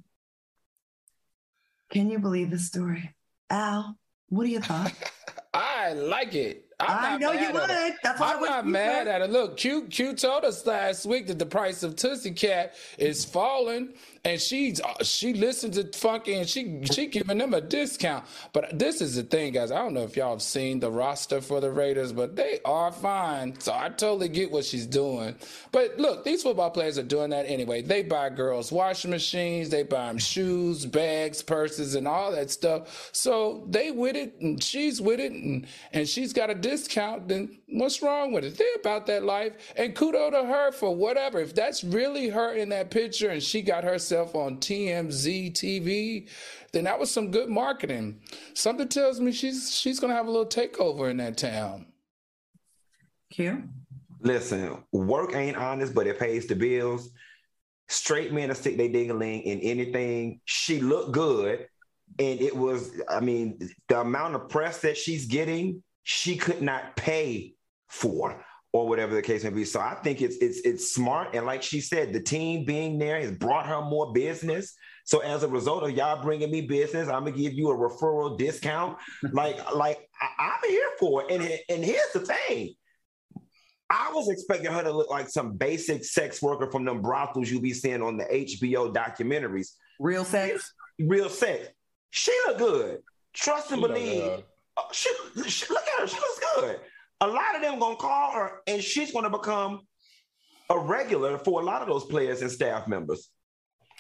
Can you believe this story? Al, what are your thoughts? (laughs) I like it. I'm i know you would. That's why I'm not mad at it. Look, Q Q told us last week that the price of Tootsie Cat is falling, and she's she listened to fucking she she giving them a discount. But this is the thing, guys. I don't know if y'all have seen the roster for the Raiders, but they are fine. So I totally get what she's doing. But look, these football players are doing that anyway. They buy girls washing machines, they buy them shoes, bags, purses, and all that stuff. So they with it, and she's with it, and and she's got a discount. Then what's wrong with it? They're about that life, and kudo to her for whatever. If that's really her in that picture, and she got herself herself on TMZ TV, then that was some good marketing. Something tells me she's she's gonna have a little takeover in that town. Q. Listen, work ain't honest, but it pays the bills. Straight men to stick their dingling in anything. She looked good. And it was, I mean, the amount of press that she's getting, she could not pay for or whatever the case may be. So I think it's it's it's smart. And like she said, the team being there has brought her more business. So as a result of y'all bringing me business, I'm gonna give you a referral discount. (laughs) like like I, am here for it. And and here's the thing. I was expecting her to look like some basic sex worker from them brothels you be seeing on the HBO documentaries. Real sex. Real sex. She look good. Trust and believe. Uh, she, she, look at her. She looks good a lot of them gonna call her and she's gonna become a regular for a lot of those players and staff members.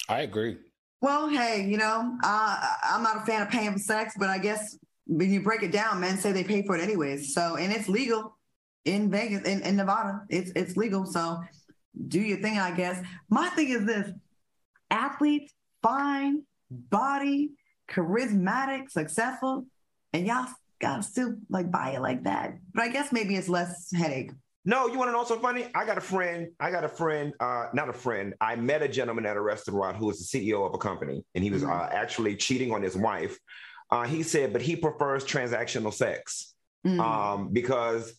I agree. Well, hey, you know, uh, I'm not a fan of paying for sex, but I guess when you break it down, men say they pay for it anyways. So, and it's legal in Vegas, in, in Nevada. It's it's legal. So, do your thing, I guess. My thing is this: athletes, fine, body, charismatic, successful, and y'all gotta still like buy it like that. But I guess maybe it's less headache. No, you want to know something funny? I got a friend. I got a friend. Uh, not a friend. I met a gentleman at a restaurant who was the CEO of a company, and he was mm-hmm. uh, actually cheating on his wife. Uh, he said, but he prefers transactional sex mm-hmm. um, because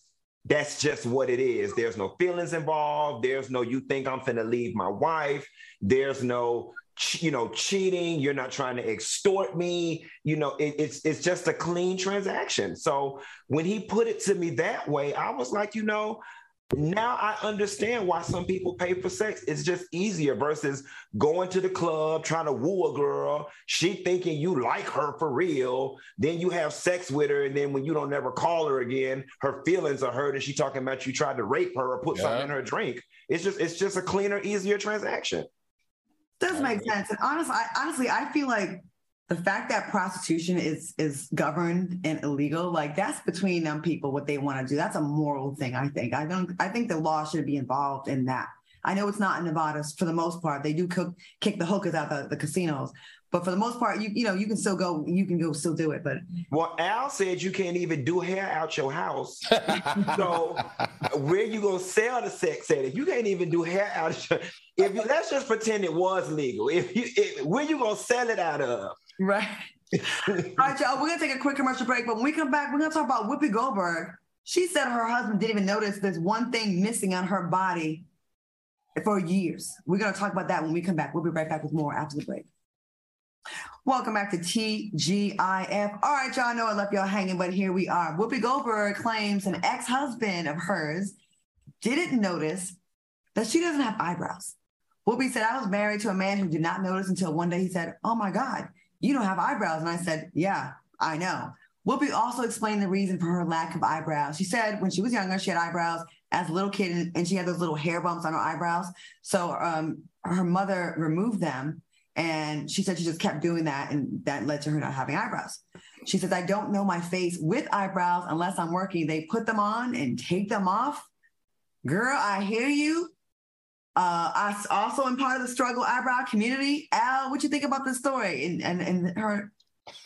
that's just what it is. There's no feelings involved. There's no you think I'm finna leave my wife. There's no you know cheating you're not trying to extort me you know it, it's it's just a clean transaction. So when he put it to me that way i was like you know now i understand why some people pay for sex. It's just easier versus going to the club trying to woo a girl. She thinking you like her for real. Then you have sex with her and then when you don't ever call her again her feelings are hurt and she talking about you tried to rape her or put yeah. something in her drink. It's just it's just a cleaner easier transaction does make sense. And honestly, I, honestly, I feel like the fact that prostitution is is governed and illegal, like that's between them people what they want to do. That's a moral thing. I think. I don't. I think the law should be involved in that. I know it's not in Nevada for the most part. They do cook, kick the hookers out the, the casinos, but for the most part, you you know you can still go. You can go still do it. But well, Al said you can't even do hair out your house. so where you gonna sell the sex at? If you can't even do hair out, your, if you, let's just pretend it was legal. If you if, where you gonna sell it out of? Right. All right, y'all. We're gonna take a quick commercial break, but when we come back, we're gonna talk about Whoopi Goldberg. She said her husband didn't even notice there's one thing missing on her body for years. We're gonna talk about that when we come back. We'll be right back with more after the break. Welcome back to TGIF. All right, y'all know I left y'all hanging, but here we are. Whoopi Goldberg claims an ex husband of hers didn't notice that she doesn't have eyebrows. Whoopi said, I was married to a man who did not notice until one day he said, Oh my God, you don't have eyebrows. And I said, Yeah, I know. Whoopi also explained the reason for her lack of eyebrows. She said when she was younger, she had eyebrows as a little kid and she had those little hair bumps on her eyebrows. So um, her mother removed them and she said she just kept doing that, and that led to her not having eyebrows. She says, I don't know my face with eyebrows unless I'm working. They put them on and take them off. Girl, I hear you. Uh, I also am part of the struggle eyebrow community. Al, what you think about this story and, and, and her (laughs)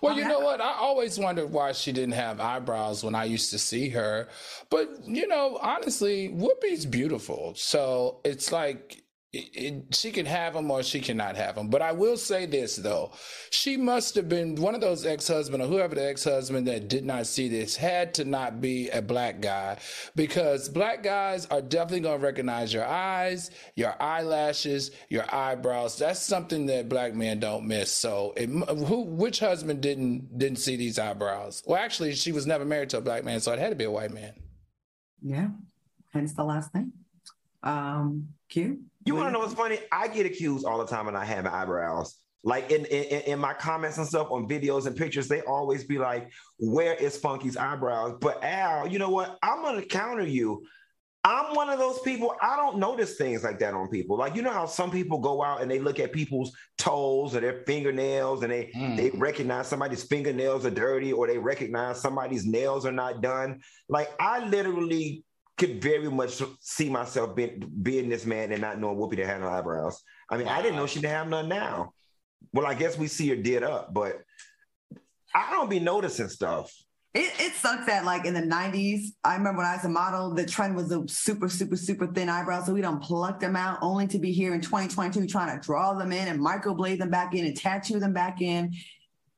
well, you know what? I always wondered why she didn't have eyebrows when I used to see her. But, you know, honestly, Whoopi's beautiful. So it's like it, she can have them or she cannot have them. But I will say this though, she must have been one of those ex-husband or whoever the ex-husband that did not see this had to not be a black guy because black guys are definitely going to recognize your eyes, your eyelashes, your eyebrows. That's something that black men don't miss. So, it, who which husband didn't didn't see these eyebrows? Well, actually, she was never married to a black man, so it had to be a white man. Yeah, hence the last name. Um, Q. You want to know what's funny? I get accused all the time when I have eyebrows. Like in, in in my comments and stuff on videos and pictures, they always be like, "Where is Funky's eyebrows?" But Al, you know what? I'm gonna counter you. I'm one of those people. I don't notice things like that on people. Like you know how some people go out and they look at people's toes or their fingernails and they mm. they recognize somebody's fingernails are dirty or they recognize somebody's nails are not done. Like I literally could very much see myself being, being this man and not knowing Whoopi to have no eyebrows. I mean, wow. I didn't know she didn't have none now. Well, I guess we see her did up, but I don't be noticing stuff. It, it sucks that like in the 90s, I remember when I was a model, the trend was the super, super, super thin eyebrows. So we don't pluck them out only to be here in 2022 trying to draw them in and microblade them back in and tattoo them back in.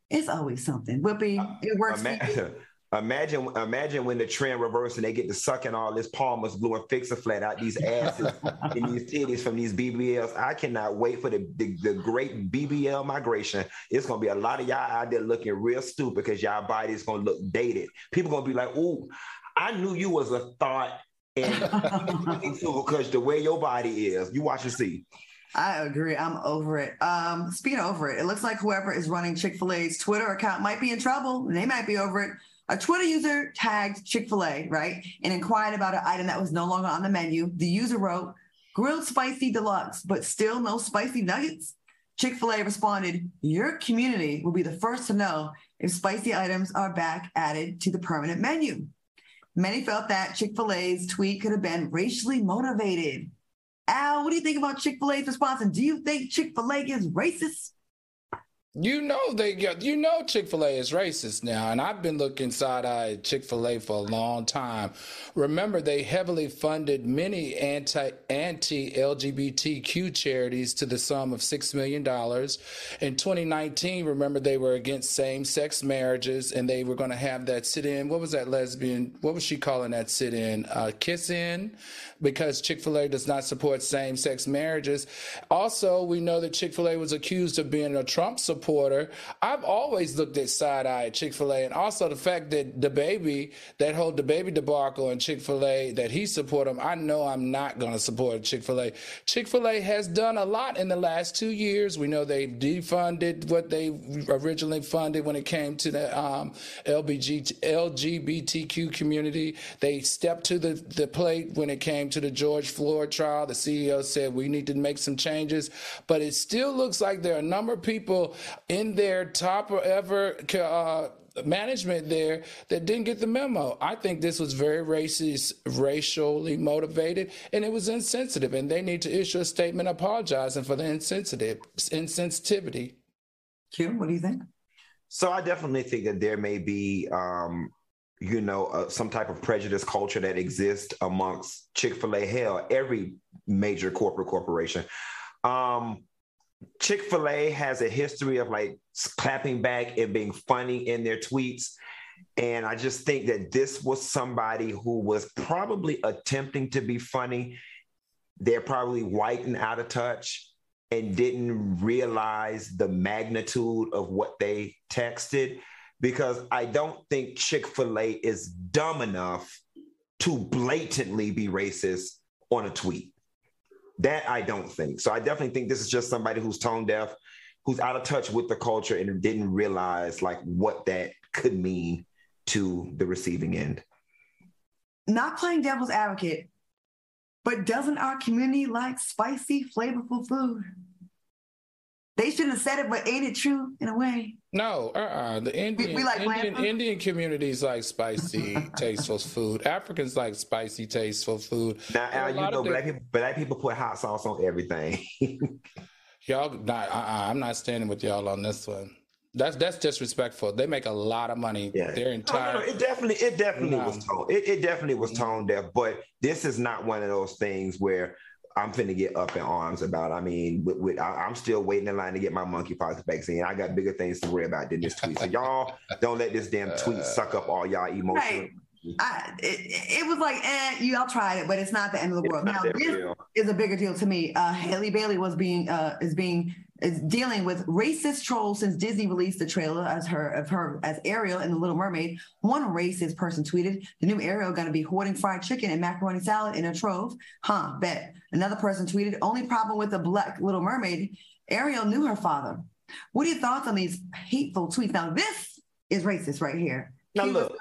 It's always something. Whoopi, it works. Uh, (laughs) Imagine, imagine when the trend reverses and they get to sucking all this Palmer's blue and fix a flat out these asses and these titties from these BBLs. I cannot wait for the, the, the great BBL migration. It's gonna be a lot of y'all out there looking real stupid because y'all body is gonna look dated. People gonna be like, "Ooh, I knew you was a thought." And (laughs) because the way your body is, you watch and see. I agree. I'm over it. Um, speaking over it, it looks like whoever is running Chick fil A's Twitter account might be in trouble. They might be over it a Twitter user tagged Chick fil A, right, and inquired about an item that was no longer on the menu. The user wrote, grilled spicy deluxe, but still no spicy nuggets. Chick fil A responded, Your community will be the first to know if spicy items are back added to the permanent menu. Many felt that Chick fil A's tweet could have been racially motivated. Al, what do you think about Chick fil A's response? And do you think Chick fil A is racist? You know they you know Chick Fil A is racist now, and I've been looking side eye at Chick Fil A for a long time. Remember, they heavily funded many anti anti LGBTQ charities to the sum of six million dollars. In 2019, remember they were against same sex marriages, and they were going to have that sit in. What was that lesbian? What was she calling that sit in? Uh, kiss in, because Chick Fil A does not support same sex marriages. Also, we know that Chick Fil A was accused of being a Trump supporter I've always looked at side eye at Chick fil A. And also the fact that the baby, that whole DaBaby debacle in Chick fil A, that he support him, I know I'm not going to support Chick fil A. Chick fil A has done a lot in the last two years. We know they defunded what they originally funded when it came to the um, LBG, LGBTQ community. They stepped to the, the plate when it came to the George Floyd trial. The CEO said we need to make some changes, but it still looks like there are a number of people in their top ever uh, management there that didn't get the memo. I think this was very racist, racially motivated, and it was insensitive. And they need to issue a statement apologizing for the insensitive insensitivity. Kim, what do you think? So I definitely think that there may be, um, you know, uh, some type of prejudice culture that exists amongst Chick Fil A. Hell, every major corporate corporation. Um, Chick fil A has a history of like clapping back and being funny in their tweets. And I just think that this was somebody who was probably attempting to be funny. They're probably white and out of touch and didn't realize the magnitude of what they texted because I don't think Chick fil A is dumb enough to blatantly be racist on a tweet. That I don't think. So I definitely think this is just somebody who's tone deaf, who's out of touch with the culture and didn't realize like what that could mean to the receiving end. Not playing devil's advocate, but doesn't our community like spicy, flavorful food? They shouldn't have said it, but ain't it true in a way? No, uh-uh. The Indian, we, we like Indian, Indian communities like spicy, (laughs) tasteful food. Africans like spicy, tasteful food. Now, Al, you know, black people, black people put hot sauce on everything. (laughs) y'all, not, uh-uh, I'm not standing with y'all on this one. That's that's disrespectful. They make a lot of money. Yeah. Their entire. No, no, no. It definitely, it definitely was tone. It, it definitely was mm-hmm. tone deaf. But this is not one of those things where I'm finna get up in arms about. I mean, with, with, I, am still waiting in line to get my monkeypox vaccine. I got bigger things to worry about than this tweet. So y'all don't let this damn tweet uh, suck up all y'all emotions. Right. I, it, it, was like, eh, you all tried it, but it's not the end of the world. Now this is a bigger deal to me. Uh, Halle Bailey was being uh, is being is dealing with racist trolls since Disney released the trailer as her of her as Ariel in The Little Mermaid. One racist person tweeted, "The new Ariel going to be hoarding fried chicken and macaroni salad in a trove." Huh? Bet. Another person tweeted, "Only problem with the Black Little Mermaid, Ariel knew her father." What are your thoughts on these hateful tweets? Now this is racist right here. Now look,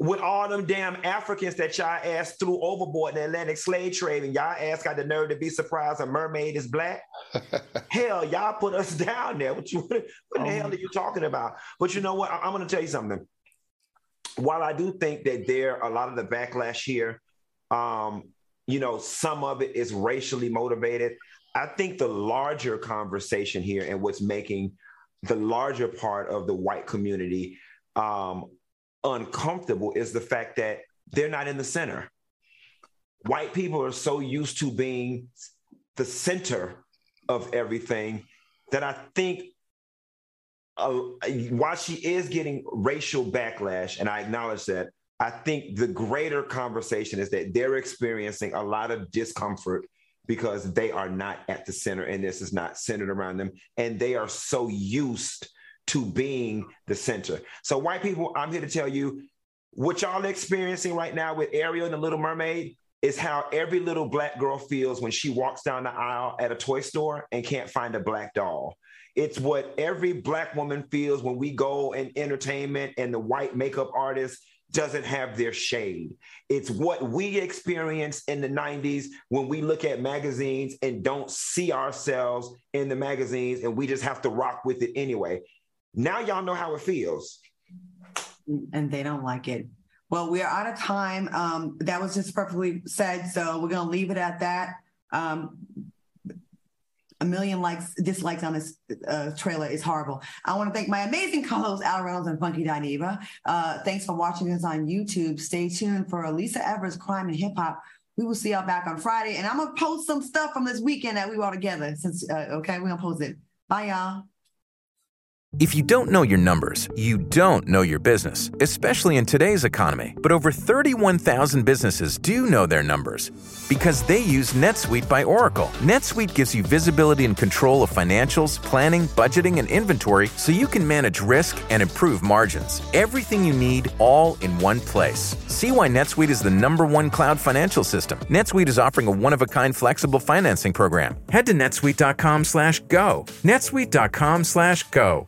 with all them damn Africans that y'all ass threw overboard in the Atlantic slave trade, and y'all ass got the nerve to be surprised a mermaid is black. (laughs) hell, y'all put us (laughs) down there. What, you, what the oh. hell are you talking about? But you know what? I, am going to tell you something. While I do think that there a lot of the backlash here, um, you know, some of it is racially motivated. I think the larger conversation here and what's making the larger part of the white community um, uncomfortable is the fact that they're not in the center. White people are so used to being the center of everything that I think uh, while she is getting racial backlash, and I acknowledge that, I think the greater conversation is that they're experiencing a lot of discomfort because they are not at the center and this is not centered around them. And they are so used to being the center. So, white people, I'm here to tell you what y'all are experiencing right now with Ariel and the Little Mermaid is how every little black girl feels when she walks down the aisle at a toy store and can't find a black doll. It's what every black woman feels when we go in entertainment and the white makeup artist doesn't have their shade. It's what we experience in the 90s when we look at magazines and don't see ourselves in the magazines and we just have to rock with it anyway. Now y'all know how it feels. And they don't like it. Well, we are out of time. Um, that was just perfectly said. So we're going to leave it at that. Um, a million likes, dislikes on this uh, trailer is horrible. I want to thank my amazing co-hosts Al Reynolds and Funky Dineva. Uh, thanks for watching us on YouTube. Stay tuned for Lisa Evers Crime and Hip Hop. We will see y'all back on Friday, and I'm gonna post some stuff from this weekend that we were all together. Since uh, okay, we're gonna post it. Bye, y'all. If you don't know your numbers, you don't know your business, especially in today's economy. But over 31,000 businesses do know their numbers because they use NetSuite by Oracle. NetSuite gives you visibility and control of financials, planning, budgeting, and inventory so you can manage risk and improve margins. Everything you need all in one place. See why NetSuite is the number one cloud financial system. NetSuite is offering a one-of-a-kind flexible financing program. Head to netsuite.com/go. netsuite.com/go.